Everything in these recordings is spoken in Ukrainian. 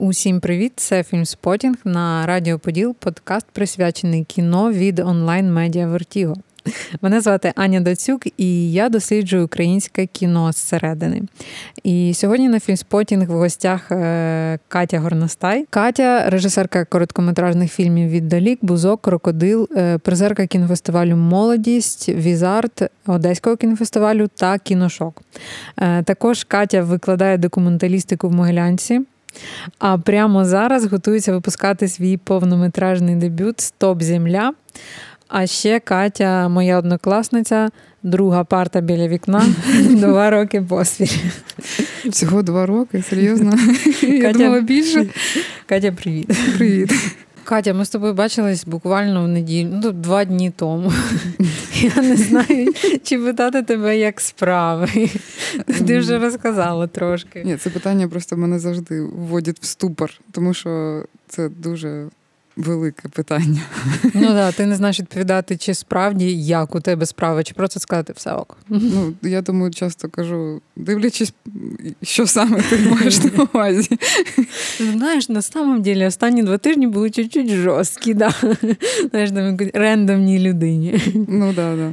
Усім привіт! Це Фільмспотінг на Радіо Поділ, подкаст присвячений кіно від онлайн медіа Вертіго. Мене звати Аня Дацюк, і я досліджую українське кіно зсередини. І сьогодні на Фільмспотінг в гостях е, Катя Горностай. Катя, режисерка короткометражних фільмів Віддалік, Бузок, Крокодил, е, призерка кінофестивалю Молодість, Візарт, Одеського кінофестивалю та Кіношок. Е, також Катя викладає документалістику в Могилянці. А прямо зараз готується випускати свій повнометражний дебют Стоп Земля. А ще Катя, моя однокласниця, друга парта біля вікна, два роки поспіль. Всього два роки, серйозно. Я Катя, думала більше. Катя, привіт. Привіт. Катя, ми з тобою бачились буквально в неділю, ну, два дні тому. Я не знаю, чи питати тебе, як справи. Ти вже розказала трошки. Ні, це питання просто мене завжди вводять в ступор, тому що це дуже велике питання. Ну так, да, ти не знаєш відповідати, чи справді як у тебе справа, чи просто сказати все ок. Ну, я тому часто кажу, дивлячись, що саме ти маєш на увазі. Знаєш, на самом деле останні два тижні були чуть-чуть жорсткі, да. Знаєш, там рендомній людині. Ну да, да.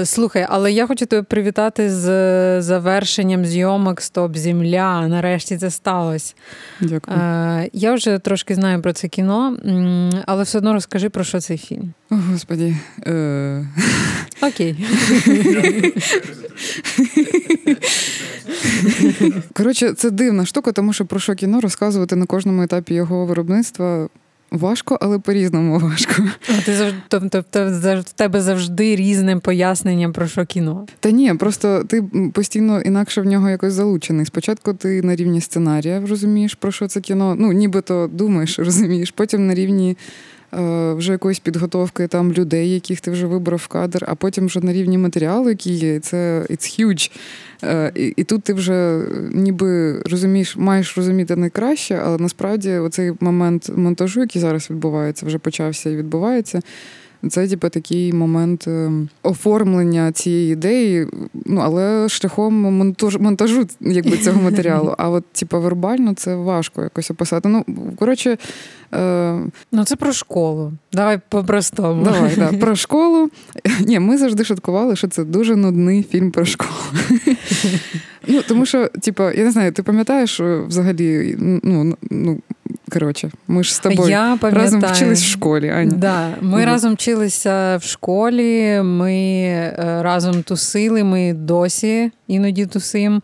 Е, Слухай, але я хочу тебе привітати з завершенням зйомок Стоп Земля. Нарешті це сталося. Дякую. Е, Я вже трошки знаю про це кіно, але все одно розкажи про що цей фільм. О, Господі. Е... Окей. Коротше, це дивна штука, тому що про що кіно розказувати на кожному етапі його виробництва. Важко, але по-різному важко. А ти завжди, тобто в тебе завжди різне пояснення про що кіно? Та ні, просто ти постійно інакше в нього якось залучений. Спочатку ти на рівні сценарія розумієш, про що це кіно. Ну, нібито думаєш, розумієш. Потім на рівні вже якоїсь підготовки там людей, яких ти вже вибрав в кадр, а потім вже на рівні матеріалу, який є. Це it's huge. Е, і, і тут ти вже ніби розумієш, маєш розуміти найкраще, але насправді оцей момент монтажу, який зараз відбувається, вже почався і відбувається. Це типу, такий момент оформлення цієї ідеї, ну але шляхом монтаж, монтажу якби, цього матеріалу. А от, типу, вербально це важко якось описати. Ну, коротше, е... ну це про школу. Давай по-простому. Давай, да, про школу. Ні, ми завжди шуткували, що це дуже нудний фільм про школу. Ну, Тому що, типу, я не знаю, ти пам'ятаєш взагалі, ну, ну, коротше, ми ж з тобою я разом вчились в школі. Аня. Да, Ми mm разом вчилися в школі, ми е, разом тусили, ми досі іноді тусим.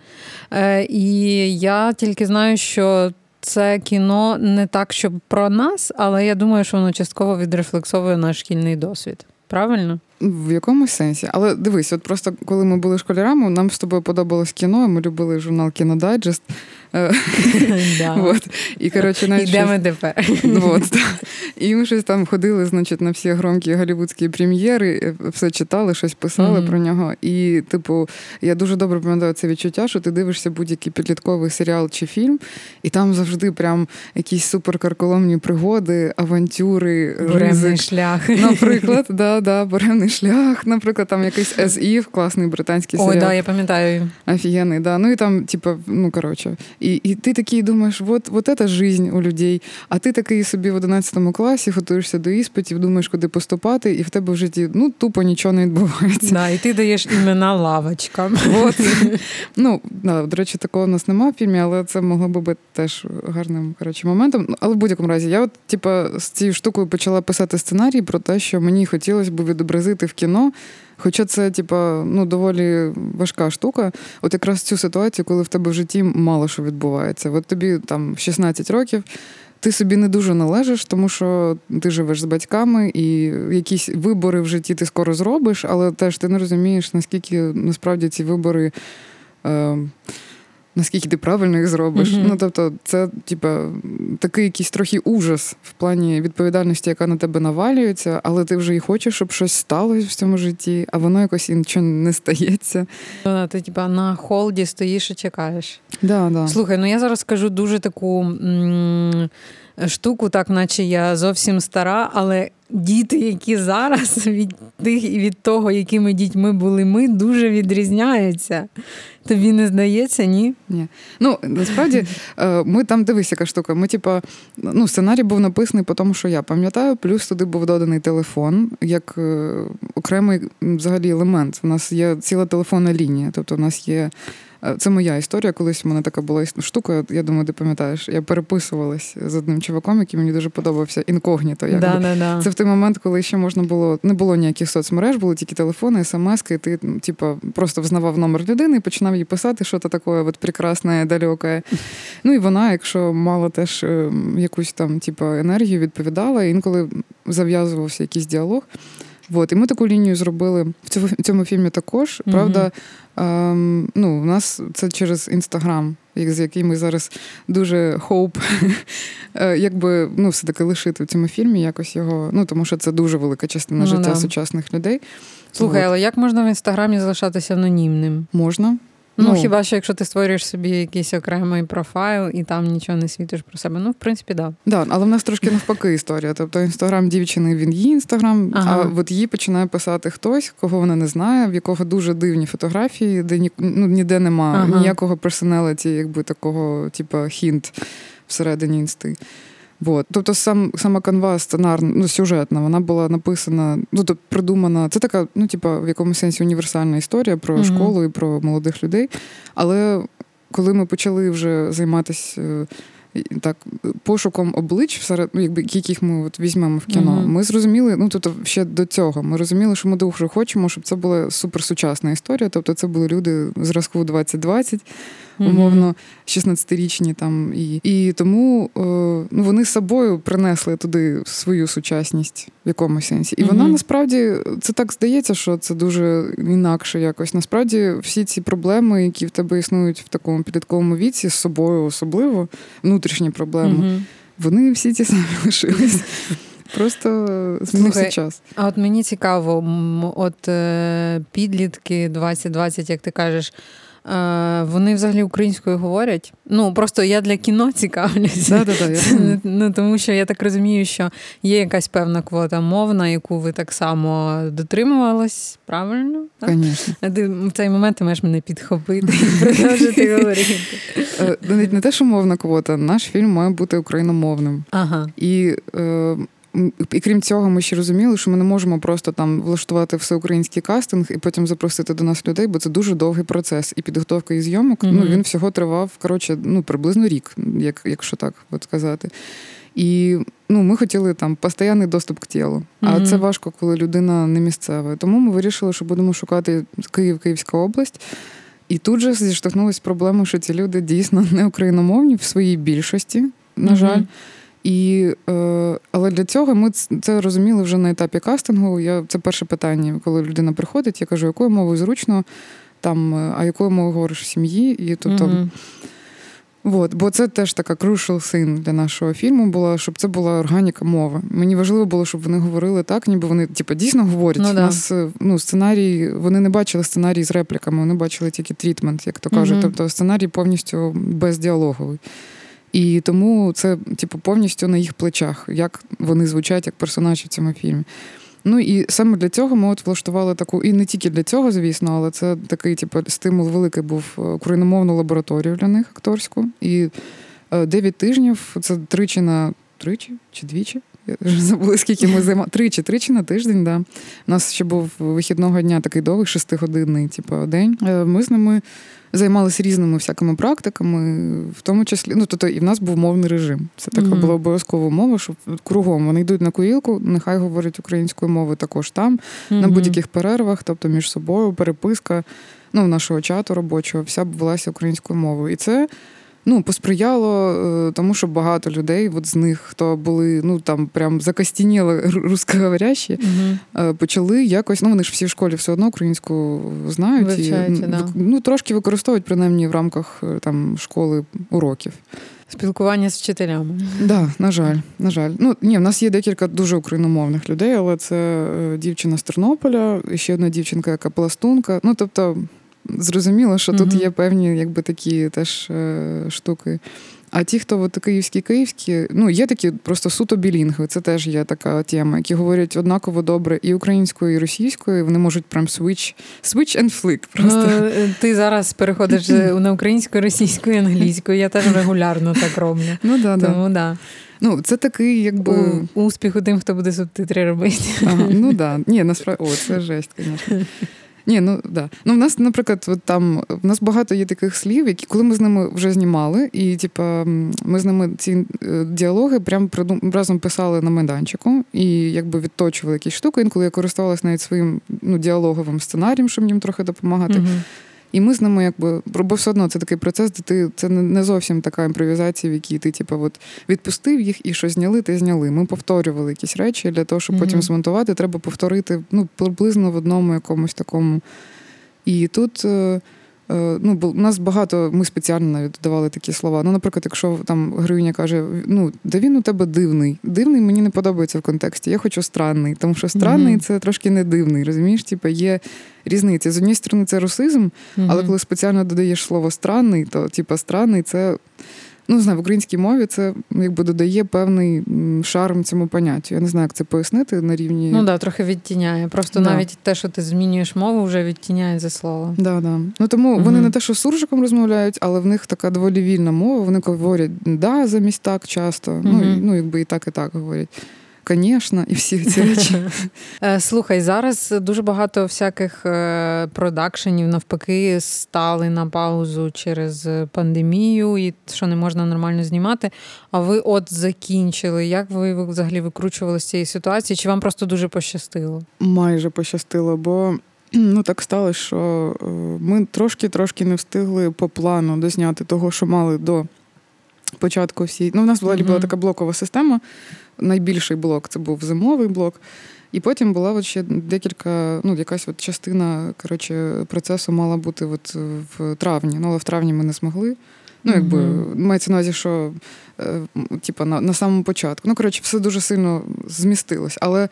І я тільки знаю, що. Це кіно не так, щоб про нас, але я думаю, що воно частково відрефлексовує наш шкільний досвід. Правильно? В якомусь сенсі. Але дивись, от просто коли ми були школярами, нам з тобою подобалось кіно, ми любили журнал Кінодайджест. Вот. І, коротше, навіть Ідемо тепер. І ми щось там ходили, значить, на всі громкі голівудські прем'єри, е, все читали, щось писали про нього. І, типу, я дуже добре пам'ятаю це відчуття, що ти дивишся будь-який підлітковий серіал чи фільм, і там завжди прям якісь суперкарколомні пригоди, авантюри, шлях. Наприклад, да, да, буремний шлях, наприклад, там якийсь As класний британський серіал. Ой, да, я пам'ятаю. Офігенний, да. Ну і там, типу, ну коротше. І і ти такий думаєш, от от це жизнь у людей. А ти такий собі в 11 класі готуєшся до іспитів, думаєш, куди поступати, і в тебе в житті ну тупо нічого не відбувається. Да, І ти даєш імена лавочкам. От. Ну, да, До речі, такого в нас немає в фільмі, але це могло би бути теж гарним коротше, моментом. Але в будь-якому разі, я от, типа, з цією штукою почала писати сценарій про те, що мені хотілося б відобразити в кіно. Хоча це, типа, ну, доволі важка штука. От якраз цю ситуацію, коли в тебе в житті мало що відбувається. От тобі там 16 років, ти собі не дуже належиш, тому що ти живеш з батьками, і якісь вибори в житті ти скоро зробиш, але теж ти не розумієш, наскільки насправді ці вибори. Е, наскільки ти правильно їх зробиш. Mm-hmm. Ну тобто, це типа такий якийсь трохи ужас в плані відповідальності, яка на тебе навалюється, але ти вже і хочеш, щоб щось сталося в цьому житті, а воно якось і нічого не стається. Ну, ти типа на холді стоїш і чекаєш. Да, да. Слухай, ну я зараз скажу дуже таку. М- штуку, так наче я зовсім стара, але діти, які зараз від тих і від того, якими дітьми були ми, дуже відрізняються. Тобі не здається, ні? Ні. Ну, насправді, е, ми там дивись, яка штука. Ми, типа, ну, сценарій був написаний по тому, що я пам'ятаю, плюс туди був доданий телефон як е, окремий взагалі елемент. У нас є ціла телефонна лінія, тобто у нас є це моя історія. Колись у мене така була штука. Я думаю, ти пам'ятаєш. Я переписувалась з одним чуваком, який мені дуже подобався. Інкогніто. Да, да, да. Це в той момент, коли ще можна було не було ніяких соцмереж, були тільки телефони, смски. Ти типу, просто взнавав номер людини і починав їй писати, що це таке от прекрасне, далеке. Ну і вона, якщо мала теж е, якусь там, типу, енергію, відповідала, інколи зав'язувався якийсь діалог. Вот. І ми таку лінію зробили в цьому цьому фільмі також. Правда, ем, ну, у нас це через інстаграм, з яким ми зараз дуже хоуп, якби ну, все-таки лишити в цьому фільмі якось його. Ну, тому що це дуже велика частина ну, життя сучасних людей. Слухай, але як можна в інстаграмі залишатися анонімним? Можна. Ну, ну, хіба що якщо ти створюєш собі якийсь окремий профайл і там нічого не світиш про себе. Ну, в принципі, так. Да. да, але в нас трошки навпаки історія. Тобто інстаграм дівчини, він її інстаграм, ага. а от її починає писати хтось, кого вона не знає, в якого дуже дивні фотографії, де ні, ну, ніде нема ага. ніякого персоналіті, якби такого, типу, хінт всередині інсти. Вот. Тобто сам сама канва сценарна, ну, сюжетна, вона була написана, ну тобто придумана. Це така, ну, типа, в якомусь сенсі універсальна історія про mm-hmm. школу і про молодих людей. Але коли ми почали вже займатися е, так, пошуком облич, серед, ну, якби, яких ми от візьмемо в кіно, mm-hmm. ми зрозуміли, ну тобто ще до цього, ми розуміли, що ми дуже хочемо, щоб це була суперсучасна історія. Тобто це були люди зразку 2020 умовно 16-річні там. І і тому е, ну, вони з собою принесли туди свою сучасність в якомусь сенсі. І вона насправді це так здається, що це дуже інакше якось. Насправді, всі ці проблеми, які в тебе існують в такому підлітковому віці, з собою особливо, внутрішні проблеми, вони всі ті самі лишились. Просто змінився час. А от мені цікаво, от е, підлітки 2020, як ти кажеш, вони взагалі українською говорять. Ну просто я для кіно цікавлюся. Ну, Тому що я так розумію, що є якась певна квота мовна, яку ви так само дотримувались, правильно? Звісно. Ти в цей момент ти маєш мене підхопити і продовжити говорити. Е, навіть не те, що мовна квота, наш фільм має бути україномовним. Ага. І е, і крім цього, ми ще розуміли, що ми не можемо просто там влаштувати всеукраїнський кастинг і потім запросити до нас людей, бо це дуже довгий процес. І підготовка і зйомок mm-hmm. ну він всього тривав коротше, ну приблизно рік, як якщо так от сказати. І ну, ми хотіли там постійний доступ к тілу. А mm-hmm. це важко, коли людина не місцева. Тому ми вирішили, що будемо шукати Київ, Київська область. І тут же зіштовхнулися з проблемою, що ці люди дійсно не україномовні в своїй більшості, на жаль. І, е, Але для цього ми це розуміли вже на етапі кастингу. Я, Це перше питання, коли людина приходить, я кажу, якою мовою зручно, там, е, а якою мовою говориш в сім'ї. І тобто, mm-hmm. Вот, бо це теж така crucial thing для нашого фільму була, щоб це була органіка мови. Мені важливо було, щоб вони говорили так, ніби вони типу, дійсно говорять. Ну, У нас е, ну, сценарій, вони не бачили сценарій з репліками, вони бачили тільки трітмент, як то кажуть. Mm-hmm. Тобто сценарій повністю бездіалоговий. І тому це, типу, повністю на їх плечах, як вони звучать як персонажі в цьому фільмі. Ну і саме для цього ми от влаштували таку, і не тільки для цього, звісно, але це такий, типу, стимул великий був е, україномовну лабораторію для них акторську. І е, дев'ять тижнів це тричі на тричі чи двічі. Я вже забула, скільки ми займали. Тричі, тричі на тиждень, да. У нас ще був вихідного дня такий довгий, шестигодинний, типу, день. Е, ми з ними займалися різними всякими практиками, в тому числі, ну тобто і в нас був мовний режим. Це така mm-hmm. була обов'язкова мова, що кругом вони йдуть на куїлку, нехай говорять українською мовою також там, mm-hmm. на будь-яких перервах, тобто між собою, переписка ну, нашого чату робочого, вся велася українською мовою. І це ну, посприяло е, тому, що багато людей, от з них, хто були ну там прям закостініли русскоговорящі, угу. почали якось, ну вони ж всі в школі все одно українську знають і да. ну, трошки використовують принаймні в рамках е, там школи уроків. Спілкування з вчителями. Так, да, на жаль, на жаль. Ну ні, в нас є декілька дуже україномовних людей, але це дівчина з Тернополя, ще одна дівчинка, яка пластунка. Ну тобто зрозуміло, що тут є певні якби такі теж е, штуки. А ті, хто от київські, київські, ну є такі просто суто білінги. Це теж є така тема, які говорять однаково добре і українською, і російською. Вони можуть прям switch, switch and flick Просто ну, ти зараз переходиш на українську, російську і англійську. Я теж регулярно так роблю. Ну да, Тому да. да. Ну, це такий, якби У, успіху тим, хто буде субтитри робити. Ага, Ну да. Ні, насправді, о, це жесть, звісно. Ні, ну да. Ну, в нас, наприклад, от там в нас багато є таких слів, які коли ми з ними вже знімали, і типа ми з ними ці е, діалоги прям разом писали на майданчику і якби відточували якісь штуки. Інколи я користувалася навіть своїм ну, діалоговим сценарієм, щоб їм трохи допомагати. Uh-huh. І ми з ними, якби бо все одно це такий процес, де ти це не зовсім така імпровізація, в якій ти, типу, от відпустив їх і що зняли, ти зняли. Ми повторювали якісь речі для того, щоб mm-hmm. потім змонтувати, треба повторити ну, приблизно в одному якомусь такому. І тут. Е, ну, бо у нас багато, ми спеціально навіть додавали такі слова. Ну, наприклад, якщо там героїня каже, ну, да він у тебе дивний. Дивний мені не подобається в контексті. Я хочу странний, тому що странний mm-hmm. це трошки не дивний. Розумієш, Типу, є різниця. З однієї сторони, це русизм, mm-hmm. але коли спеціально додаєш слово странний, то типу, странний це ну не знаю, в українській мові це якби додає певний шарм цьому поняттю. Я не знаю, як це пояснити на рівні. Ну да, трохи відтіняє. Просто да. навіть те, що ти змінюєш мову, вже відтіняє за слово. Да, да. Ну тому угу. вони не те, що суржиком розмовляють, але в них така доволі вільна мова. Вони говорять да замість так часто. Угу. Ну ну якби і так, і так говорять. Звісно, і всі ці речі. Слухай, зараз дуже багато всяких е, продакшенів навпаки стали на паузу через пандемію і що не можна нормально знімати. А ви от закінчили. Як ви взагалі викручували з цієї ситуації? Чи вам просто дуже пощастило? Майже пощастило, бо. Ну, так сталося, що е, ми трошки-трошки не встигли по плану дозняти того, що мали до початку всі. Ну, в нас була, mm-hmm. була така блокова система найбільший блок це був зимовий блок. І потім була от ще декілька, ну, якась от частина коротше, процесу мала бути от в травні. Ну, але в травні ми не змогли. Ну, якби mm-hmm. мається на увазі, що е, типу, на на самому початку. Ну, коротше, все дуже сильно змістилось. Але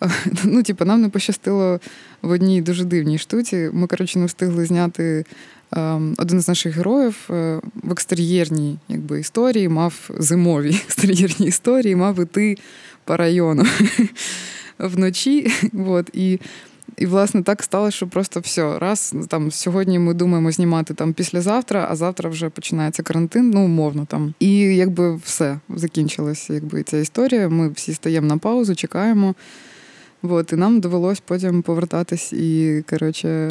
ну, типу, нам не пощастило в одній дуже дивній штуці. Ми, коротше, не встигли зняти Ем, один з наших героїв е, в екстер'єрній якби, історії мав зимовій екстер'єрній історії, мав іти по району вночі. От, і і, власне, так сталося, що просто все. Раз там сьогодні ми думаємо знімати там післязавтра, а завтра вже починається карантин, ну умовно там. І якби все закінчилася, якби ця історія. Ми всі стаємо на паузу, чекаємо. От, і нам довелось потім повертатись і, коротше,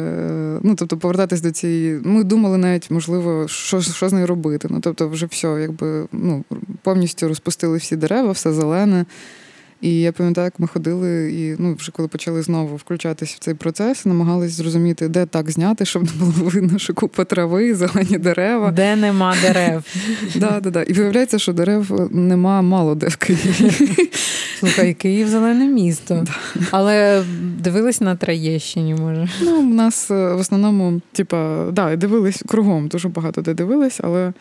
ну, тобто, повертатись до цієї. Ми думали навіть, можливо, що що з нею робити. Ну, тобто, вже все, якби ну, повністю розпустили всі дерева, все зелене. І я пам'ятаю, як ми ходили, і ну, вже коли почали знову включатись в цей процес, намагались зрозуміти, де так зняти, щоб не було видно, що купа трави, зелені дерева. Де нема дерев. Да, да, да. І виявляється, що дерев нема мало де в Києві. Слухай, Київ зелене місто. Але дивились на Троєщині, може. Ну, у нас е, в основному, типа, да, дивились кругом, дуже багато де дивились, але.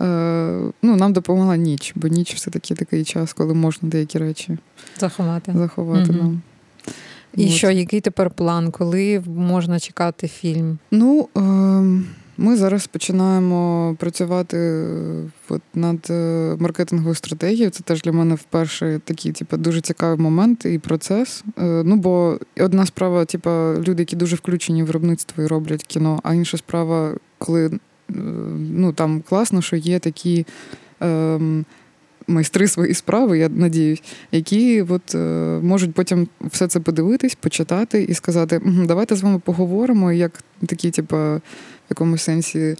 Е, ну, нам допомогла ніч, бо ніч все-таки такий час, коли можна деякі речі заховати. заховати угу. нам. І От. що, який тепер план, коли можна чекати фільм? Ну, е, ми зараз починаємо працювати е, от, над е, маркетинговою стратегією. Це теж для мене вперше такий, типу, дуже цікавий момент і процес. Е, ну, бо одна справа, типу, люди, які дуже включені в виробництво і роблять кіно, а інша справа, коли ну, там класно, що є такі. Е, Майстри свої справи, я надіюсь, які от, е, можуть потім все це подивитись, почитати і сказати: давайте з вами поговоримо, як такі, типу, в якомусь сенсі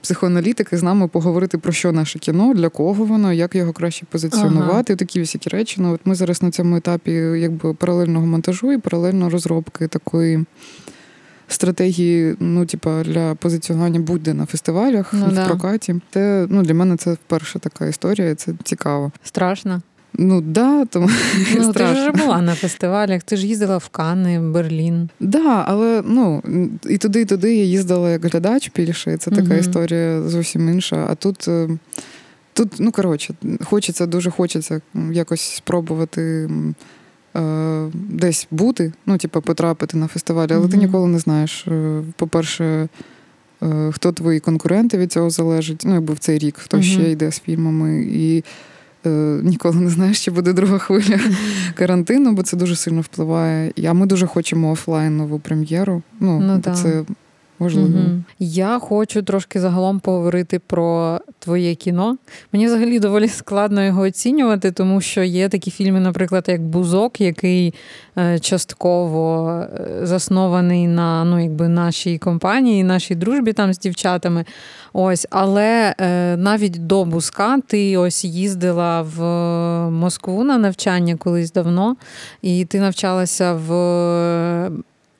психоаналітики з нами поговорити про що наше кіно, для кого воно, як його краще позиціонувати, ага. такі всякі речі. Ну, от Ми зараз на цьому етапі якби паралельного монтажу і паралельно розробки такої стратегії, ну, типа, для позиціонування будь-де на фестивалях ну, в да. прокаті. Це ну, для мене це вперше така історія, це цікаво. Страшно. Ну да, тому ну, ти ж вже була на фестивалях, ти ж їздила в Кани, Берлін. Да, але ну і туди, і туди я їздила як глядач більше. Це така угу. історія зовсім інша. А тут, е, тут, ну коротше, хочеться, дуже хочеться якось спробувати десь бути, ну, типу, потрапити на фестивалі, але mm-hmm. ти ніколи не знаєш. Е, по-перше, е, хто твої конкуренти від цього залежить. Ну, якби в цей рік, хто uh ще йде з фільмами. І е, ніколи не знаєш, чи буде друга хвиля карантину, бо це дуже сильно впливає. А ми дуже хочемо офлайн нову прем'єру. Ну, ну бо це Можливо. Угу. Я хочу трошки загалом поговорити про твоє кіно. Мені взагалі доволі складно його оцінювати, тому що є такі фільми, наприклад, як Бузок, який е, частково е, заснований на ну, якби нашій компанії, нашій дружбі там з дівчатами. Ось, Але е, навіть до Бузка ти ось їздила в Москву на навчання колись давно, і ти навчалася в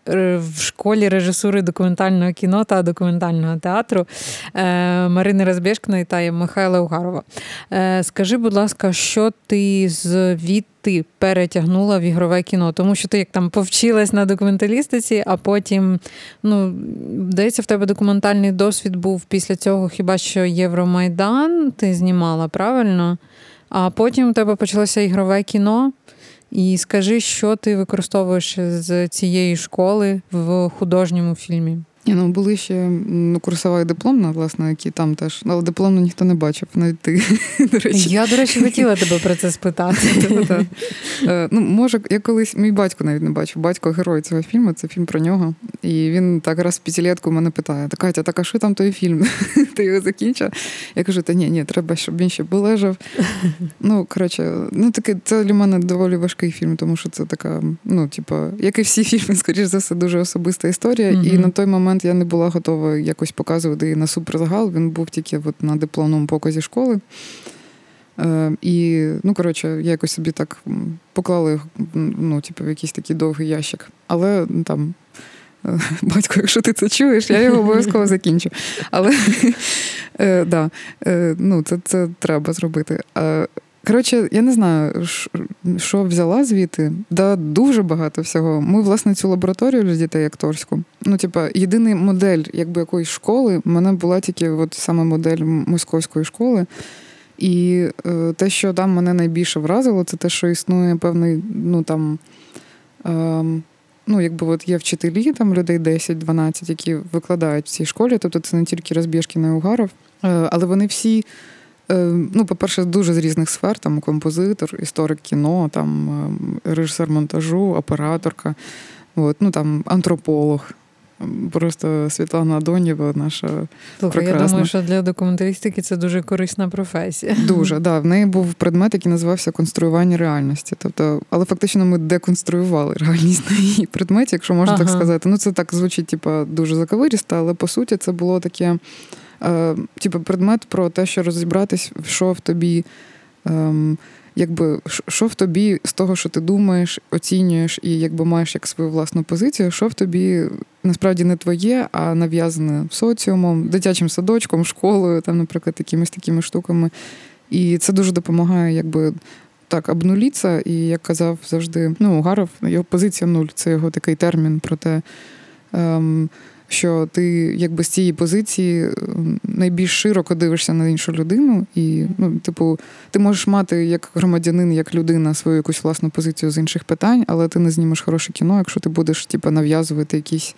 в школі режисури документального кіно та документального театру е, Марини Розбєшкної та Михайла Угарова. Е, скажи, будь ласка, що ти звідти перетягнула в ігрове кіно? Тому що ти як там повчилась на документалістиці, а потім, ну, здається, в тебе документальний досвід був після цього хіба що Євромайдан ти знімала, правильно? А потім у тебе почалося ігрове кіно. І скажи, що ти використовуєш з цієї школи в художньому фільмі? Ні, ну були ще ну, курсова і дипломна, власне, які там теж. Але дипломну ніхто не бачив, навіть ти. до речі. Я, до речі, хотіла тебе про це спитати. Е, ну, Може, я колись мій батько навіть не бачив. Батько герой цього фільму, це фільм про нього. І він так раз в п'ятилетку мене питає: та Катя, так а що там той фільм? Ти його закінчив? Я кажу, та ні, ні, треба, щоб він ще полежав. Ну, коротше, ну таке, це для мене доволі важкий фільм, тому що це така, ну, типу, як і всі фільми, скоріш за все, дуже особиста історія. І на той момент момент я не була готова якось показувати її на суперзагал. Він був тільки от на дипломному показі школи. Е, І, ну, коротше, я якось собі так поклала ну, типу, в якийсь такий довгий ящик. Але там. Е, батько, якщо ти це чуєш, я його обов'язково закінчу. Але е, да, е, ну, це це треба зробити. Коротше, я не знаю, що взяла звідти. Да, дуже багато всього. Ми, власне, цю лабораторію для дітей акторську. Ну, типа, єдиний модель якби якоїсь школи, в мене була тільки от саме модель московської школи. І е, те, що там мене найбільше вразило, це те, що існує певний, ну там. Е, Ну, якби от є вчителі, там людей 10-12, які викладають в цій школі. Тобто це не тільки Розбіжкіна і Угаров, е, але вони всі ну, по-перше, дуже з різних сфер, там композитор, історик кіно, там е, режисер монтажу, операторка, от, ну там антрополог. Просто Світлана Адонєва, наша Слухай, прекрасна. Я думаю, що для документалістики це дуже корисна професія. Дуже, да. В неї був предмет, який називався конструювання реальності. Тобто, але фактично ми деконструювали реальність на її предметі, якщо можна ага. так сказати. Ну, це так звучить, типа, дуже заковиристо, але по суті це було таке е, типу, предмет про те, що розібратись, що в тобі, е, якби що в тобі з того, що ти думаєш, оцінюєш і якби маєш як свою власну позицію, що в тобі насправді не твоє, а нав'язане соціумом, дитячим садочком, школою, там, наприклад, якимись такими штуками. І це дуже допомагає, якби. Так, обнуліться, і як казав завжди, ну, Гаров, його позиція нуль. Це його такий термін про те, ем, що ти якби з цієї позиції найбільш широко дивишся на іншу людину, і ну, типу, ти можеш мати як громадянин, як людина свою якусь власну позицію з інших питань, але ти не знімеш хороше кіно, якщо ти будеш типу, нав'язувати якісь.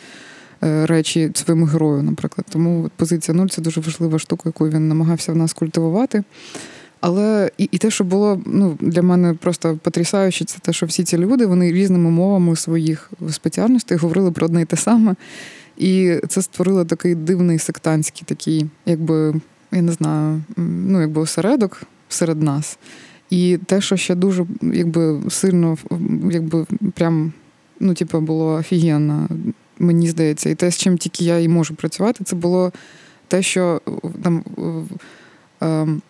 Е, речі своєму герою, наприклад. Тому позиція нуль це дуже важлива штука, яку він намагався в нас культивувати. Але і і те, що було ну, для мене просто потрясаюче, це те, що всі ці люди вони різними мовами своїх спеціальностей говорили про одне і те саме. І це створило такий дивний сектантський, такий, якби, я не знаю, ну, якби осередок серед нас. І те, що ще дуже якби, сильно якби, прям, ну, типу, було офігенно, мені здається, і те, з чим тільки я і можу працювати, це було те, що там Ем,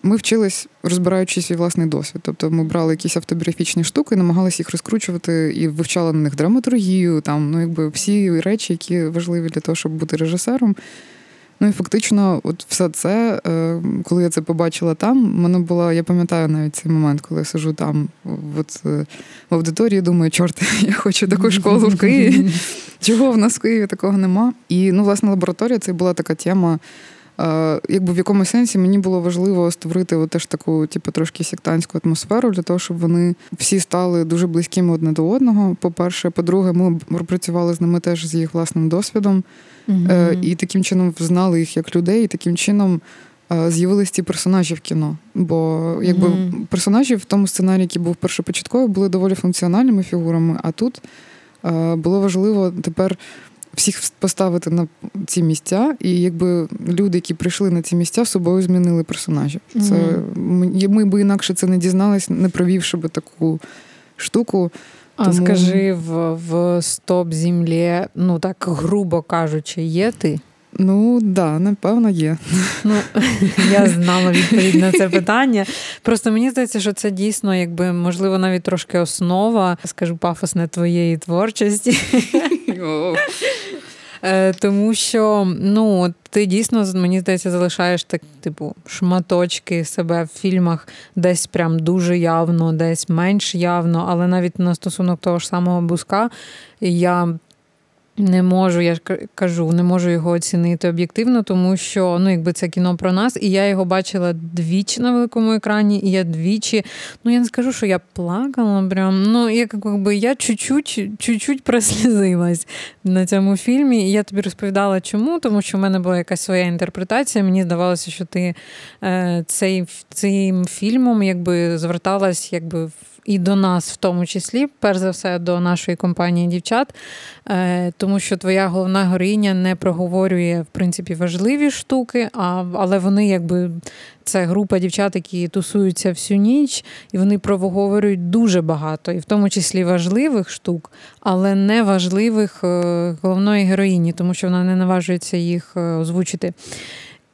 ми вчились, розбираючи свій власний досвід. Тобто ми брали якісь автобіографічні штуки, намагалися їх розкручувати і вивчали на них драматургію, там, ну, якби всі речі, які важливі для того, щоб бути режисером. Ну і фактично, от все це, е, коли я це побачила там, мене була, я пам'ятаю навіть цей момент, коли я сижу там от, е, в аудиторії, думаю, чорт, я хочу таку школу в Києві. Чого в нас в Києві такого нема? І ну, власне, лабораторія це була така тема. Якби в якомусь сенсі мені було важливо створити теж таку, типу, трошки сектантську атмосферу для того, щоб вони всі стали дуже близькими одне до одного. По-перше, по-друге, ми працювали з ними теж з їх власним досвідом, mm і таким чином знали їх як людей, і таким чином. З'явились ті персонажі в кіно. Бо якби mm-hmm. персонажі в тому сценарії, який був першопочатковий, були доволі функціональними фігурами. А тут було важливо тепер всіх поставити на ці місця, і якби люди, які прийшли на ці місця, собою змінили персонажів. Це mm-hmm. ми би інакше це не дізнались, не провівши би таку штуку. А Тому... скажи, в в стоп землі, ну так грубо кажучи, є ти? Ну да, напевно, є. Ну я знала відповідь на це питання. Просто мені здається, що це дійсно, якби можливо, навіть трошки основа, скажу, пафосне твоєї творчості. Е, тому що ну, ти дійсно, мені здається, залишаєш так, типу, шматочки себе в фільмах десь прям дуже явно, десь менш явно, але навіть на стосунок того ж самого Буска я не можу, я ж кажу, не можу його оцінити об'єктивно, тому що ну, якби це кіно про нас, і я його бачила двічі на великому екрані, і я двічі. Ну я не скажу, що я плакала. Прям ну як якби я чуть-чуть чуть-чуть прослізилась на цьому фільмі. І я тобі розповідала, чому, тому що в мене була якась своя інтерпретація. Мені здавалося, що ти е, цей, цим фільмом якби зверталась якби в і до нас, в тому числі, перш за все, до нашої компанії дівчат, е, тому що твоя головна героїня не проговорює в принципі важливі штуки, а, але вони якби. Це група дівчат, які тусуються всю ніч, і вони проговорюють дуже багато, і в тому числі важливих штук, але не важливих е, головної героїні, тому що вона не наважується їх е, озвучити.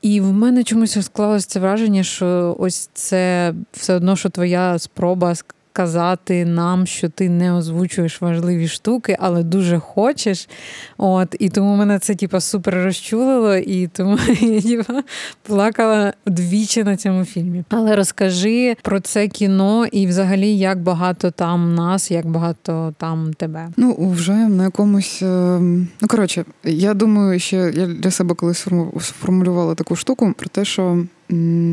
І в мене чомусь склалося це враження, що ось це все одно, що твоя спроба казати нам, що ти не озвучуєш важливі штуки, але дуже хочеш. От, І тому мене це типу, супер розчулило, і тому я типу, плакала двічі на цьому фільмі. Але розкажи про це кіно і взагалі, як багато там нас, як багато там тебе. Ну, вже на якомусь. Ем, ну, коротше, я думаю, ще я для себе колись сформулювала таку штуку про те, що.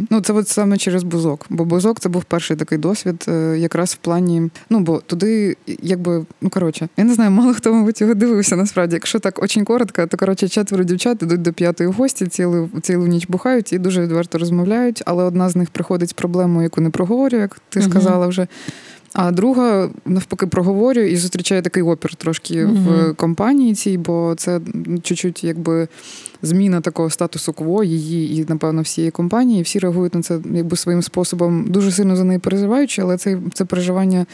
Ну, це от саме через бузок. Бо бузок це був перший такий досвід, е, якраз в плані. Ну, бо туди, якби, ну коротше, я не знаю, мало хто, мабуть, його дивився насправді. Якщо так очень коротко, то коротше четверо дівчат ідуть до п'ятої гості, цілу цілу ніч бухають і дуже відверто розмовляють. Але одна з них приходить з проблемою, яку не проговорює, як ти uh сказала вже. А друга навпаки проговорює і зустрічає такий опір трошки uh в компанії цій, бо це чуть-чуть якби зміна такого статусу кво її і, напевно, всієї компанії. Всі реагують на це якби своїм способом, дуже сильно за неї переживаючи, але це це переживання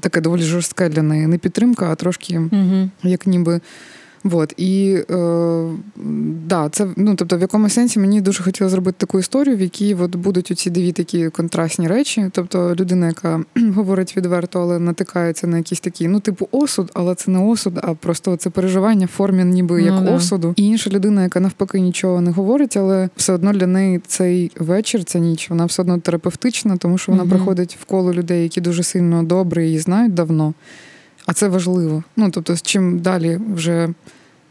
таке доволі жорстке для неї. Не підтримка, а трошки угу. як ніби. Вот. І е, да, це ну тобто в якомусь сенсі мені дуже хотілося зробити таку історію, в якій от будуть оці дві такі контрастні речі. Тобто людина, яка говорить відверто, але натикається на якісь такі, ну, типу, осуд, але це не осуд, а просто це переживання в формі, ніби як ну, осуду. І інша людина, яка навпаки нічого не говорить, але все одно для неї цей вечір, ця ніч, вона все одно терапевтична, тому що вона угу. приходить в коло людей, які дуже сильно добре її знають давно. А це важливо. Ну тобто, чим далі вже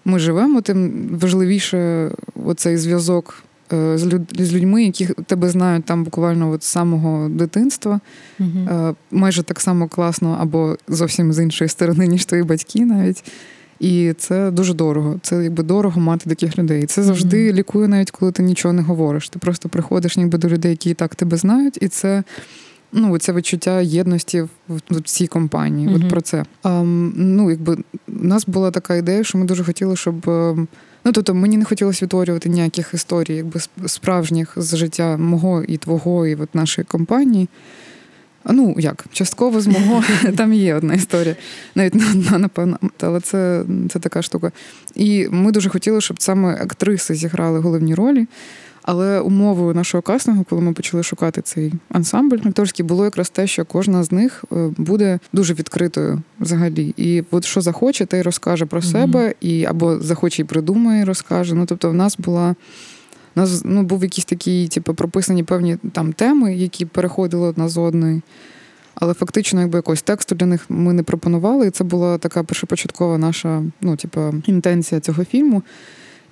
ми живемо, тим важливіше оцей зв'язок е, з люд... з людьми, які тебе знають там буквально от з самого дитинства. uh Майже так само класно, або зовсім з іншої сторони, ніж твої батьки навіть. І це дуже дорого. Це якби дорого мати таких людей. Це завжди mm-hmm. лікує, навіть коли ти нічого не говориш. Ти просто приходиш ніби до людей, які і так тебе знають, і це ну, це відчуття єдності в, в цій компанії. Mm-hmm. От про це. А, ну, якби у нас була така ідея, що ми дуже хотіли, щоб. Ем, ну, тобто мені не хотілося відтворювати ніяких історій, якби справжніх з життя мого і твого, і от нашої компанії. Ну, як, частково з мого, там є одна історія, навіть не одна, напевно, але це це така штука. І ми дуже хотіли, щоб саме актриси зіграли головні ролі. Але умовою нашого кастингу, коли ми почали шукати цей ансамбль акторський, було якраз те, що кожна з них е, буде дуже відкритою взагалі. І от що захоче, те й розкаже про mm-hmm. себе, і або захоче і придумає, і розкаже. Ну тобто, в нас була. У нас ну, був якісь такі, типу, прописані певні там теми, які переходили одна з одної. Але фактично, якби якогось тексту для них ми не пропонували. І це була така першопочаткова наша, ну, типу, інтенція цього фільму.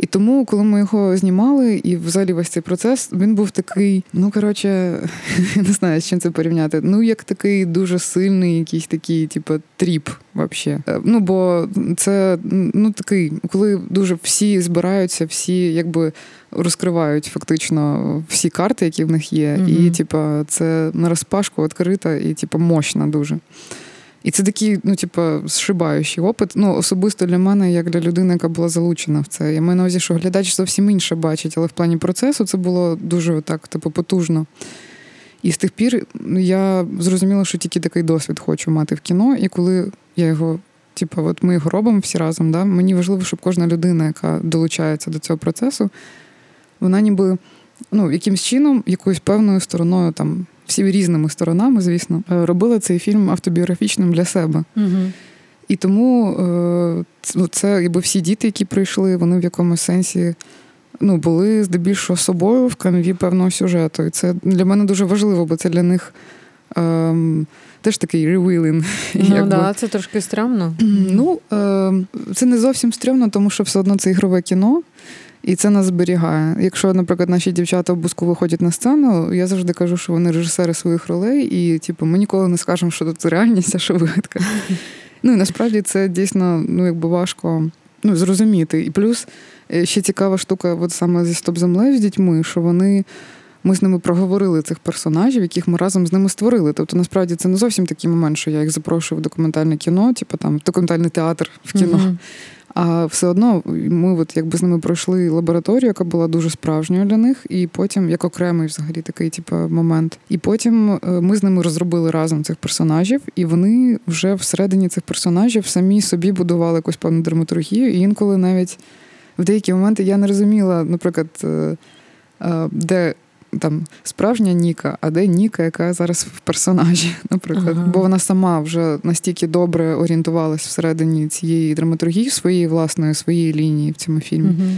І тому, коли ми його знімали, і взагалі весь цей процес, він був такий, ну коротше, не знаю, з чим це порівняти. Ну, як такий дуже сильний, якийсь такий, типу, тріп, взагалі. Е, ну, бо це ну такий, коли дуже всі збираються, всі якби розкривають фактично всі карти, які в них є. Mm-hmm. І, типу, це на розпашку відкрита і, типу, мощна дуже. І це такий, ну, типу, зшибаючий опит. Ну, особисто для мене, як для людини, яка була залучена в це. Я маю на увазі, що глядач зовсім інше бачить, але в плані процесу це було дуже так, типу, потужно. І з тих пір я зрозуміла, що тільки такий досвід хочу мати в кіно. І коли я його, типу, от ми його робимо всі разом, да, мені важливо, щоб кожна людина, яка долучається до цього процесу, вона ніби ну, якимсь чином, якоюсь певною стороною там всі різними сторонами, звісно, е, робила цей фільм автобіографічним для себе. Угу. І тому е, ну, це якби всі діти, які прийшли, вони в якомусь сенсі ну, були здебільшого собою в канві певного сюжету. І це для мене дуже важливо, бо це для них. Ем, Теж такий ревилин. Ну так, да, це трошки стрьомно. Ну, е, це не зовсім стрьомно, тому що все одно це ігрове кіно. І це нас зберігає. Якщо, наприклад, наші дівчата в буску виходять на сцену, я завжди кажу, що вони режисери своїх ролей, і типу, ми ніколи не скажемо, що це реальність, а що вигадка. Ну і насправді це дійсно ну, якби важко ну, зрозуміти. І плюс е, ще цікава штука, от саме зі стоп землею з дітьми, що вони. Ми з ними проговорили цих персонажів, яких ми разом з ними створили. Тобто, насправді це не зовсім такий момент, що я їх запрошую в документальне кіно, типу там документальний театр в кіно. Mm-hmm. А все одно ми от якби з ними пройшли лабораторію, яка була дуже справжньою для них, і потім як окремий взагалі такий типу, момент. І потім е, ми з ними розробили разом цих персонажів, і вони вже всередині цих персонажів самі собі будували якусь певну драматургію. І інколи навіть в деякі моменти я не розуміла, наприклад, е, е, де там справжня Ніка, а де Ніка, яка зараз в персонажі, наприклад. Ага. Бо вона сама вже настільки добре орієнтувалась всередині цієї драматургії, своєї власної, своєї лінії в цьому фільмі. Угу.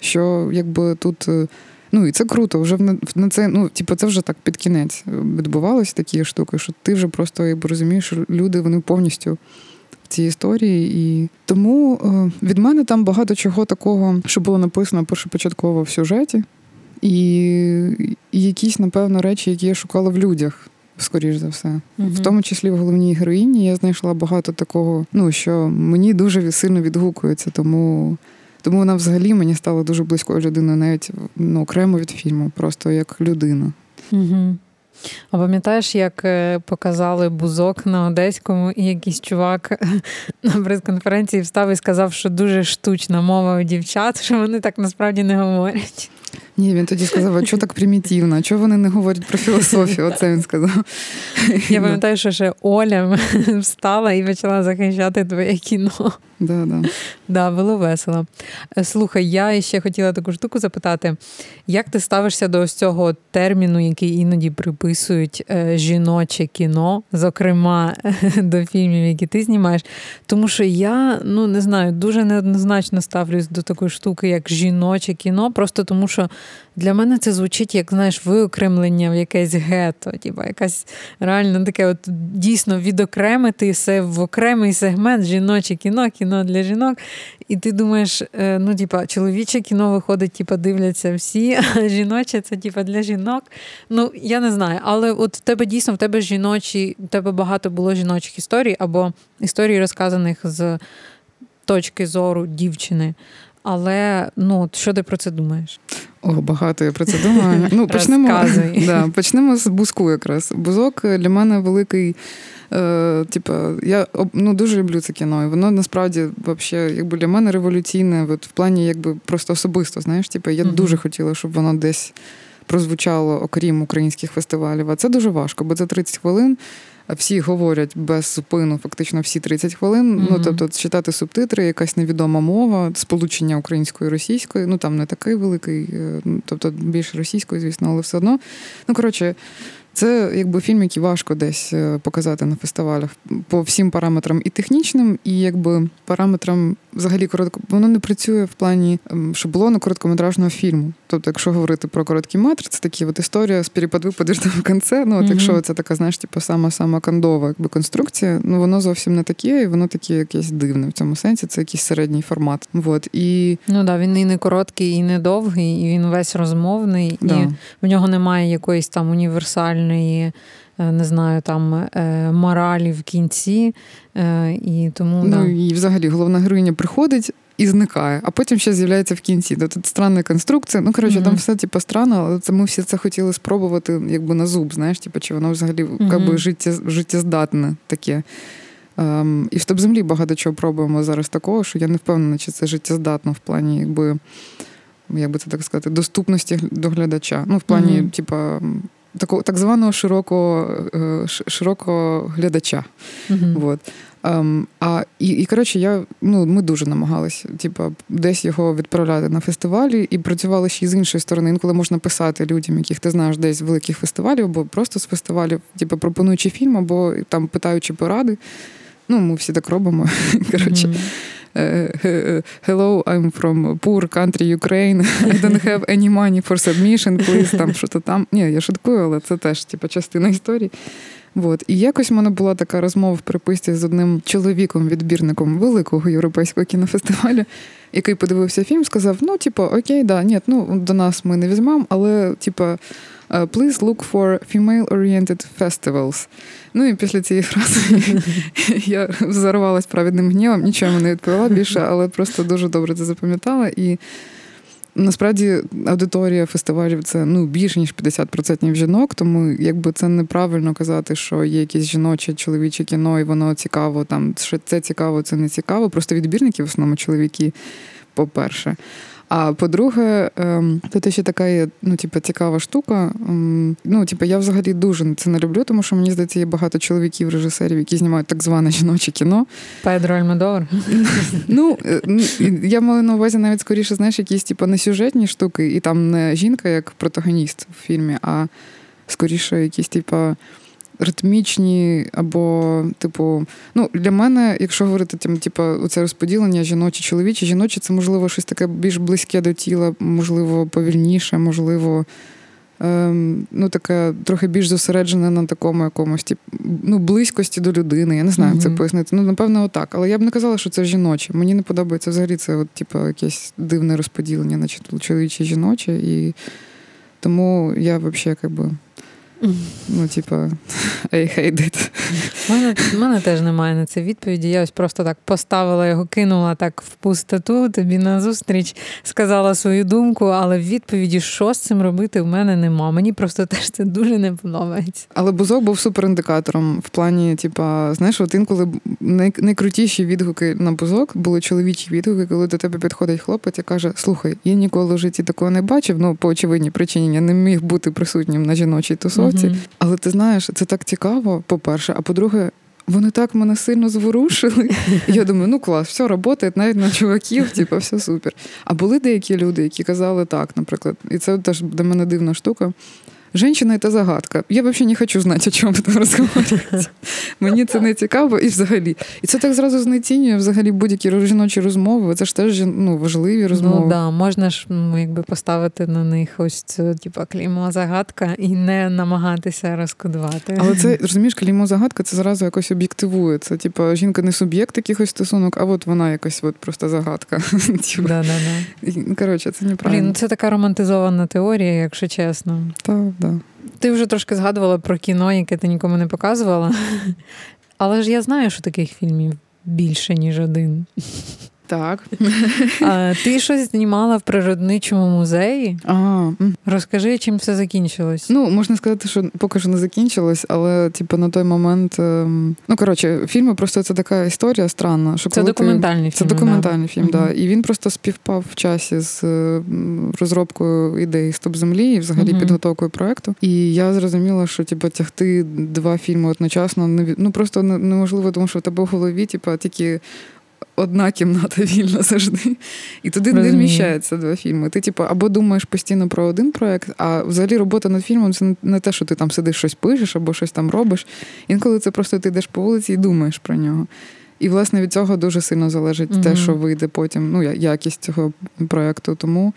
Що якби тут. Е, ну і це круто, вже на це, ну, типу, це вже так під кінець відбувалось такі штуки, що ти вже просто якби розумієш, люди вони повністю в цій історії. І тому е, від мене там багато чого такого, що було написано першопочатково в сюжеті і, і якісь, напевно, речі, які я шукала в людях. Скоріш за все, uh в тому числі в головній героїні я знайшла багато такого, ну що мені дуже сильно відгукується, тому тому вона взагалі мені стала дуже близькою людиною, навіть ну, окремо від фільму, просто як людина. uh А пам'ятаєш, як е, показали бузок на Одеському, і якийсь чувак на прес-конференції встав і сказав, що дуже штучна мова у дівчат, що вони так насправді не говорять. Ні, він тоді сказав, а що так примітивно, чого вони не говорять про філософію? Оце він сказав. Я пам'ятаю, що ще Оля встала і почала захищати твоє кіно. Да, да. Да, було весело. Слухай, я ще хотіла таку штуку запитати: як ти ставишся до ось цього терміну, який іноді приписують е, жіноче кіно, зокрема до фільмів, які ти знімаєш? Тому що я ну не знаю, дуже неоднозначно ставлюсь до такої штуки, як жіноче кіно, просто тому що для мене це звучить як знаєш, виокремлення в якесь гето, типу, якась реально таке, от дійсно відокремити в окремий сегмент жіноче кіно, кіно для жінок. І ти думаєш, е, ну, типа, чоловіче кіно виходить, типа, дивляться всі, а жіноче це типа для жінок. Ну, я не знаю, але от в тебе дійсно в тебе жіночі, в тебе багато було жіночих історій або історій, розказаних з точки зору дівчини. Але ну, що ти про це думаєш? О, багато я про це думаю. Ну, Почнемо да, почнемо з бузку якраз. Бузок для мене великий. Е, Типу, я ну, дуже люблю це кіно. І воно насправді вообще, якби для мене революційне, от, в плані якби просто особисто. Знаєш, типу, я uh дуже хотіла, щоб воно десь прозвучало, окрім українських фестивалів. А це дуже важко, бо це 30 хвилин всі говорять без зупину, фактично всі 30 хвилин. Mm-hmm. Ну тобто, читати субтитри, якась невідома мова, сполучення української і російської. Ну там не такий великий, е, ну, тобто більше російської, звісно, але все одно. Ну коротше. Це якби фільм, який важко десь е, показати на фестивалях по всім параметрам і технічним, і якби параметрам взагалі коротко. Воно не працює в плані ем, шаблону короткометражного фільму. Тобто, якщо говорити про короткий метр, це такі от історія спіріпад випадеш в кінце. Ну, от mm-hmm. якщо це така, знаєш, типу, сама сама кандова якби конструкція, ну воно зовсім не таке, і воно таке якесь дивне в цьому сенсі. Це якийсь середній формат. Вот. І... Ну да, він і не короткий, і не довгий, і він весь розмовний, да. і в нього немає якоїсь там універсальної. Е, не знаю, там е, моралі в кінці. Е, і тому ну да. і взагалі головна героїня приходить. І зникає, а потім ще з'являється в кінці. Тут странна конструкція. Ну, коротше, mm-hmm. там все типу, странно, але це ми всі це хотіли спробувати якби на зуб, знаєш, типу, чи воно взагалі mm-hmm. життя, життєздатне таке. Ем, І в топ землі багато чого пробуємо зараз такого, що я не впевнена, чи це життєздатно в плані, якби, як би це так сказати, доступності до глядача. Ну, в плані, mm-hmm. типа такого так званого широкого е, широкого глядача. Mm-hmm. Вот. Um, а і, і коротше, я ну ми дуже намагалися, типу, десь його відправляти на фестивалі і працювали ще й з іншої сторони. Інколи можна писати людям, яких ти знаєш десь з великих фестивалів, або просто з фестивалів, типу, пропонуючи фільм, або там питаючи поради. Ну, ми всі так робимо. Коротше. Mm-hmm. Hello, I'm from poor country Ukraine. I don't have any money for submission, please, там що-то там. Ні, я шуткую, але це теж типу, частина історії. Вот. І якось в мене була така розмова в приписці з одним чоловіком, відбірником великого європейського кінофестивалю, який подивився фільм, сказав: ну, типу, окей, да, ні, ну до нас ми не візьмемо, але, типу, please look for female-oriented festivals. Ну і після цієї фрази я зарвалась праведним гнівом, нічого не відповіла більше, але просто дуже добре це запам'ятала. І насправді аудиторія фестивалів це ну більше ніж 50% жінок, тому якби це неправильно казати, що є якесь жіноче чоловіче кіно, і воно цікаво. Там що це цікаво, це не цікаво. Просто відбірники в основному чоловіки, по-перше. А по-друге, ем, тут ще така є ну, типу, цікава штука. Ем, ну, типу, я взагалі дуже це не люблю, тому що мені здається, є багато чоловіків, режисерів, які знімають так зване жіноче кіно. Педро Альмадор. Ну е, я маю на увазі навіть скоріше, знаєш, якісь типу, не сюжетні штуки, і там не жінка як протагоніст в фільмі, а скоріше якісь, типу ритмічні, або, типу, ну, для мене, якщо говорити тим, типу, оце розподілення жіночі, чоловічі, жіночі це можливо щось таке більш близьке до тіла, можливо, повільніше, можливо. Ем, ну, таке трохи більш зосереджене на такому якомусь тип, ну, близькості до людини. Я не знаю, як mm-hmm. це пояснити. Ну, напевно, отак. Але я б не казала, що це жіноче. Мені не подобається взагалі це от, типу, якесь дивне розподілення на чоловіче і жіноче. І тому я взагалі якби. Ну, типа, I hate it. У мене, мене теж немає на це відповіді. Я ось просто так поставила його, кинула так в пустоту, тобі на зустріч сказала свою думку, але в відповіді, що з цим робити, в мене нема. Мені просто теж це дуже не подобається. Але бузок був суперіндикатором в плані, типа, знаєш, от інколи най- найкрутіші відгуки на бузок були чоловічі відгуки, коли до тебе підходить хлопець і каже: Слухай, я ніколи в житті такого не бачив. Ну, по очевидній причині я не міг бути присутнім на жіночій тусовці році. Mm-hmm. Але ти знаєш, це так цікаво, по-перше, а по-друге, вони так мене сильно зворушили. Я думаю, ну клас, все працює, навіть на чуваків, типу, все супер. А були деякі люди, які казали так, наприклад, і це теж для мене дивна штука. Женщина это загадка. Я взагалі не хочу знати, о чому там розмовляється. Мені це не цікаво і взагалі. І це так зразу знецінює взагалі будь-які жіночі розмови. Це ж теж ну, важливі ну розмови. Ну да, можна ж ну, якби поставити на них ось це, типу, клеймо загадка і не намагатися розкодувати. Але це розумієш, клеймо загадка це зразу якось об'єктивує. Це типу, жінка не суб'єкт якихось стосунок, а от вона якась от просто загадка. Да, да, да. Коротше, це неправильно. Блін, це така романтизована теорія, якщо чесно. Так, да. Ти вже трошки згадувала про кіно, яке ти нікому не показувала. Але ж я знаю, що таких фільмів більше, ніж один. Так. А, Ти щось знімала в природничому музеї? Ага. Розкажи, чим все закінчилось. Ну, можна сказати, що поки що не закінчилось, але типу, на той момент. Ем, ну, коротше, фільми просто це така історія странна. Що Це документальний ти... фільм. Це документальний да. фільм, так. Да. І він просто співпав в часі з розробкою ідеї Стоп землі і взагалі uh-huh. підготовкою проекту. І я зрозуміла, що типу, тягти два фільми одночасно ну просто неможливо, тому що в тебе в голові, типу, тільки одна кімната вільна завжди, і туди Розумію. не вміщаються два фільми. Ти, типу, або думаєш постійно про один проект, а взагалі робота над фільмом це не те, що ти там сидиш, щось пишеш або щось там робиш. Інколи це просто ти йдеш по вулиці і думаєш про нього. І, власне, від цього дуже сильно залежить угу. те, що вийде потім, ну, якість цього проекту. Тому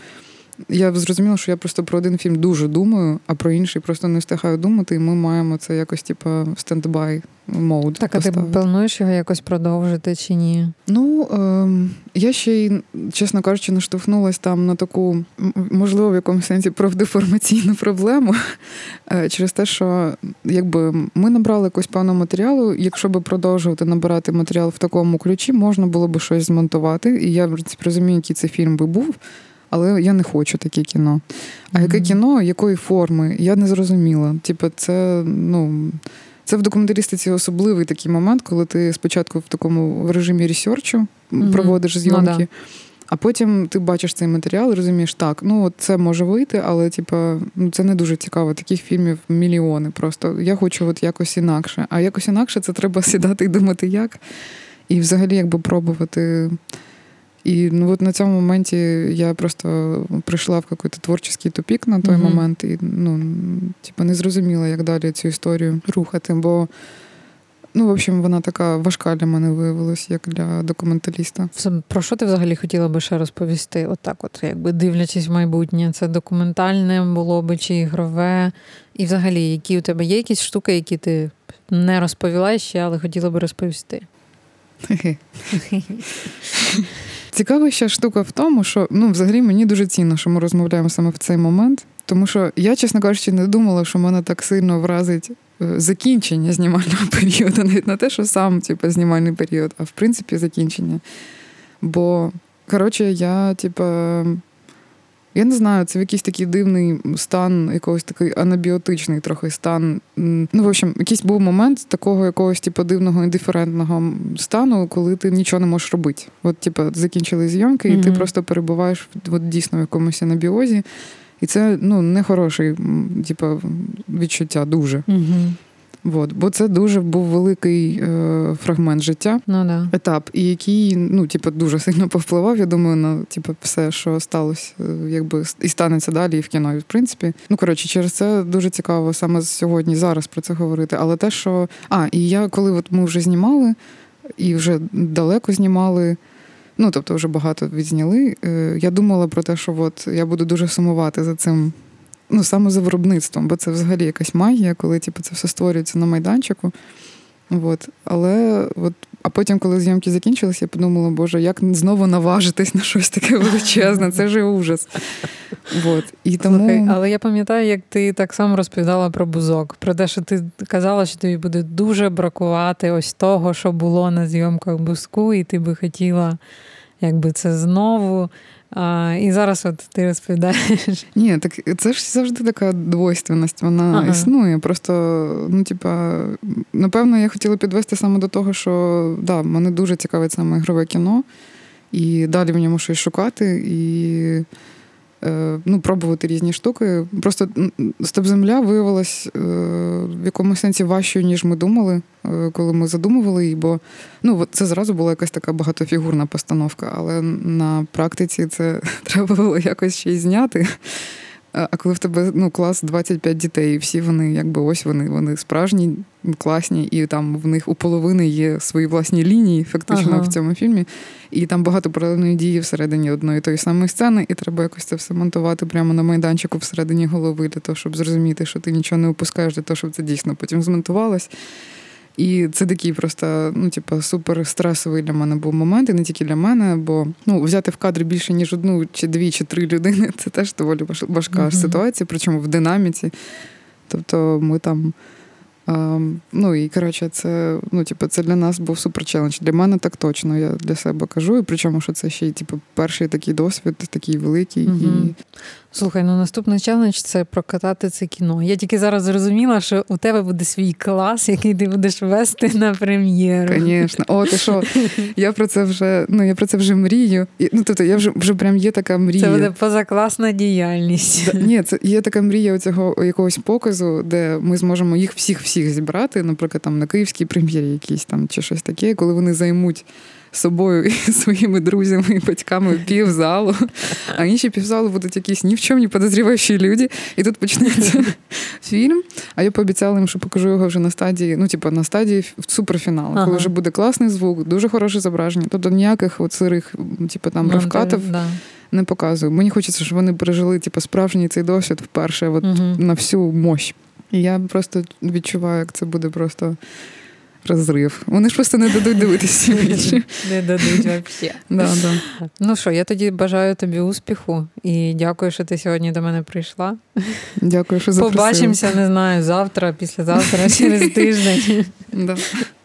я зрозуміла, що я просто про один фільм дуже думаю, а про інший просто не встигаю думати, і ми маємо це якось, типу, стендбай моуд. Так, а ти плануєш його якось продовжити чи ні? Ну е, я ще й, чесно кажучи, наштовхнулася там на таку, можливо, в якомусь сенсі профдеформаційну проблему е, через те, що якби ми набрали якось певного матеріалу. Якщо би продовжувати набирати матеріал в такому ключі, можна було би щось змонтувати. І я в принципі розумію, який цей фільм би був але я не хочу таке кіно. А mm-hmm. яке кіно, якої форми, я не зрозуміла. Типу, це, ну. Це в документалістиці особливий такий момент, коли ти спочатку в такому режимі ресерчу mm-hmm. проводиш зйомки, ну, да. а потім ти бачиш цей матеріал і розумієш, так, ну от це може вийти, але типу, ну, це не дуже цікаво. Таких фільмів мільйони. Просто я хочу от якось інакше. А якось інакше це треба сідати і думати, як. І взагалі, якби пробувати. І ну от на цьому моменті я просто прийшла в якийсь творчий тупік на той mm-hmm. момент, і ну, типу, не зрозуміла, як далі цю історію рухати. Бо, ну, в общем, вона така важка для мене виявилась, як для документаліста. Про що ти взагалі хотіла би ще розповісти? Отак, от, якби дивлячись в майбутнє, це документальне було би чи ігрове. І взагалі, які у тебе є якісь штуки, які ти не розповіла ще, але хотіла би розповісти? Цікава ще штука в тому, що ну, взагалі мені дуже цінно, що ми розмовляємо саме в цей момент. Тому що я, чесно кажучи, не думала, що мене так сильно вразить е, закінчення знімального періоду, навіть не те, що сам типу, знімальний період, а в принципі закінчення. Бо, коротше, я, типу, я не знаю, це в якийсь такий дивний стан, якогось такий анабіотичний трохи стан. Ну, в общем, якийсь був момент такого якогось типу, дивного індиферентного стану, коли ти нічого не можеш робити. От, типу, закінчили зйомки, і mm-hmm. ти просто перебуваєш от, дійсно в якомусь анабіозі. І це ну, не хороше типу, відчуття дуже. Mm-hmm. От, бо це дуже був великий е, фрагмент життя, ну, да. етап, і який ну, типу, дуже сильно повпливав, я думаю, на типу, все, що сталося, е, якби і станеться далі, і в кіно, і в принципі. Ну, коротше, через це дуже цікаво саме сьогодні, зараз про це говорити. Але те, що. А, і я, коли от ми вже знімали, і вже далеко знімали. Ну, тобто, вже багато відзняли. Е, я думала про те, що от я буду дуже сумувати за цим ну, саме за виробництвом, бо це взагалі якась магія, коли типу, це все створюється на майданчику. От. Але от, а потім, коли зйомки закінчилися, я подумала, боже, як знову наважитись на щось таке величезне, це ж ужас. От. І тому... Слухай, але я пам'ятаю, як ти так само розповідала про бузок, про те, що ти казала, що тобі буде дуже бракувати ось того, що було на зйомках бузку, і ти би хотіла якби це знову. А, І зараз от ти розповідаєш. Ні, так це ж завжди така двойственність, вона ага. існує. Просто, ну, типа, напевно, я хотіла підвести саме до того, що да, мене дуже цікавить саме ігрове кіно, і далі в ньому щось шукати. і... Е, ну, пробувати різні штуки. Просто Степ-Земля виявилась е, в якомусь сенсі важчою, ніж ми думали, е, коли ми задумували її, бо ну, це зразу була якась така багатофігурна постановка, але на практиці це треба було якось ще й зняти. А коли в тебе ну, клас 25 дітей, і всі вони, якби ось вони, вони справжні, класні, і там в них у половини є свої власні лінії, фактично ага. в цьому фільмі. І там багато паралельної дії всередині одної тої самої сцени, і треба якось це все монтувати прямо на майданчику всередині голови, для того, щоб зрозуміти, що ти нічого не опускаєш, для того, щоб це дійсно потім змонтувалось. І це такий просто, ну, типу, супер стресовий для мене був момент, і не тільки для мене, бо ну, взяти в кадр більше, ніж одну, чи дві, чи три людини це теж доволі важка mm-hmm. ситуація, причому в динаміці. Тобто ми там. Ну і коротше, це ну, типу, це для нас був супер челендж. Для мене так точно. Я для себе кажу. І причому, що це ще й типу, перший такий досвід, такий великий. Угу. І... Слухай, ну наступний челендж це прокатати це кіно. Я тільки зараз зрозуміла, що у тебе буде свій клас, який ти будеш вести на прем'єру. Звісно, о, ти що? Я про це вже ну я про це вже мрію. І, Ну тобто, я вже вже прям є така мрія. Це буде позакласна діяльність. Да, ні, це є така мрія цього якогось показу, де ми зможемо їх всіх всіх зібрати, наприклад, там на київській прем'єрі, якійсь там чи щось таке, коли вони займуть собою і своїми друзями і батьками півзалу, а інші півзалу будуть якісь ні в чому не подозріваючі люди. І тут почнеться фільм. А я пообіцяла їм, що покажу його вже на стадії, ну, типу, на стадії суперфіналу, ага. коли вже буде класний звук, дуже хороше зображення. Тобто ніяких от сирих, типу, там ривкатів. Да. Не показую. Мені хочеться, щоб вони пережили типу, справжній цей досвід вперше от, uh на всю мощь. І я просто відчуваю, як це буде просто розрив. Вони ж просто не дадуть дивитися більше. Не дадуть взагалі. Да, да. Ну що, я тоді бажаю тобі успіху і дякую, що ти сьогодні до мене прийшла. Дякую, що запросила. Побачимося, не знаю, завтра, післязавтра, через тиждень. Да.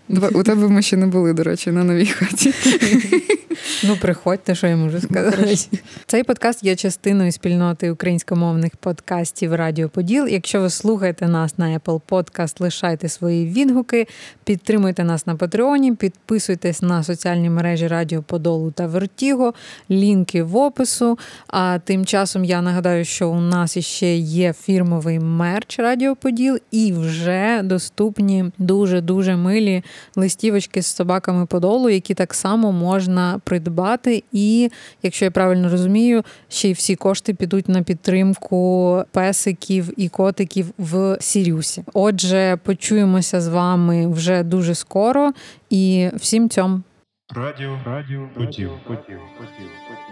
У тебе ми ще не були, до речі, на новій хаті. Ну, приходьте, що я можу сказати. Цей подкаст є частиною спільноти українськомовних подкастів Радіо Поділ. Якщо ви слухаєте нас на Apple Podcast, лишайте свої відгуки, підтримуйте нас на Патреоні, підписуйтесь на соціальні мережі Радіо Подолу та Вертіго, лінки в опису. А тим часом я нагадаю, що у нас ще є фірмовий мерч Радіо Поділ і вже доступні дуже дуже милі листівочки з собаками подолу, які так само можна придбати. І, якщо я правильно розумію, ще й всі кошти підуть на підтримку песиків і котиків в Сірюсі. Отже, почуємося з вами вже дуже скоро і всім цьому. Радіо, радіо, поділ, поділ, поділ, поділ.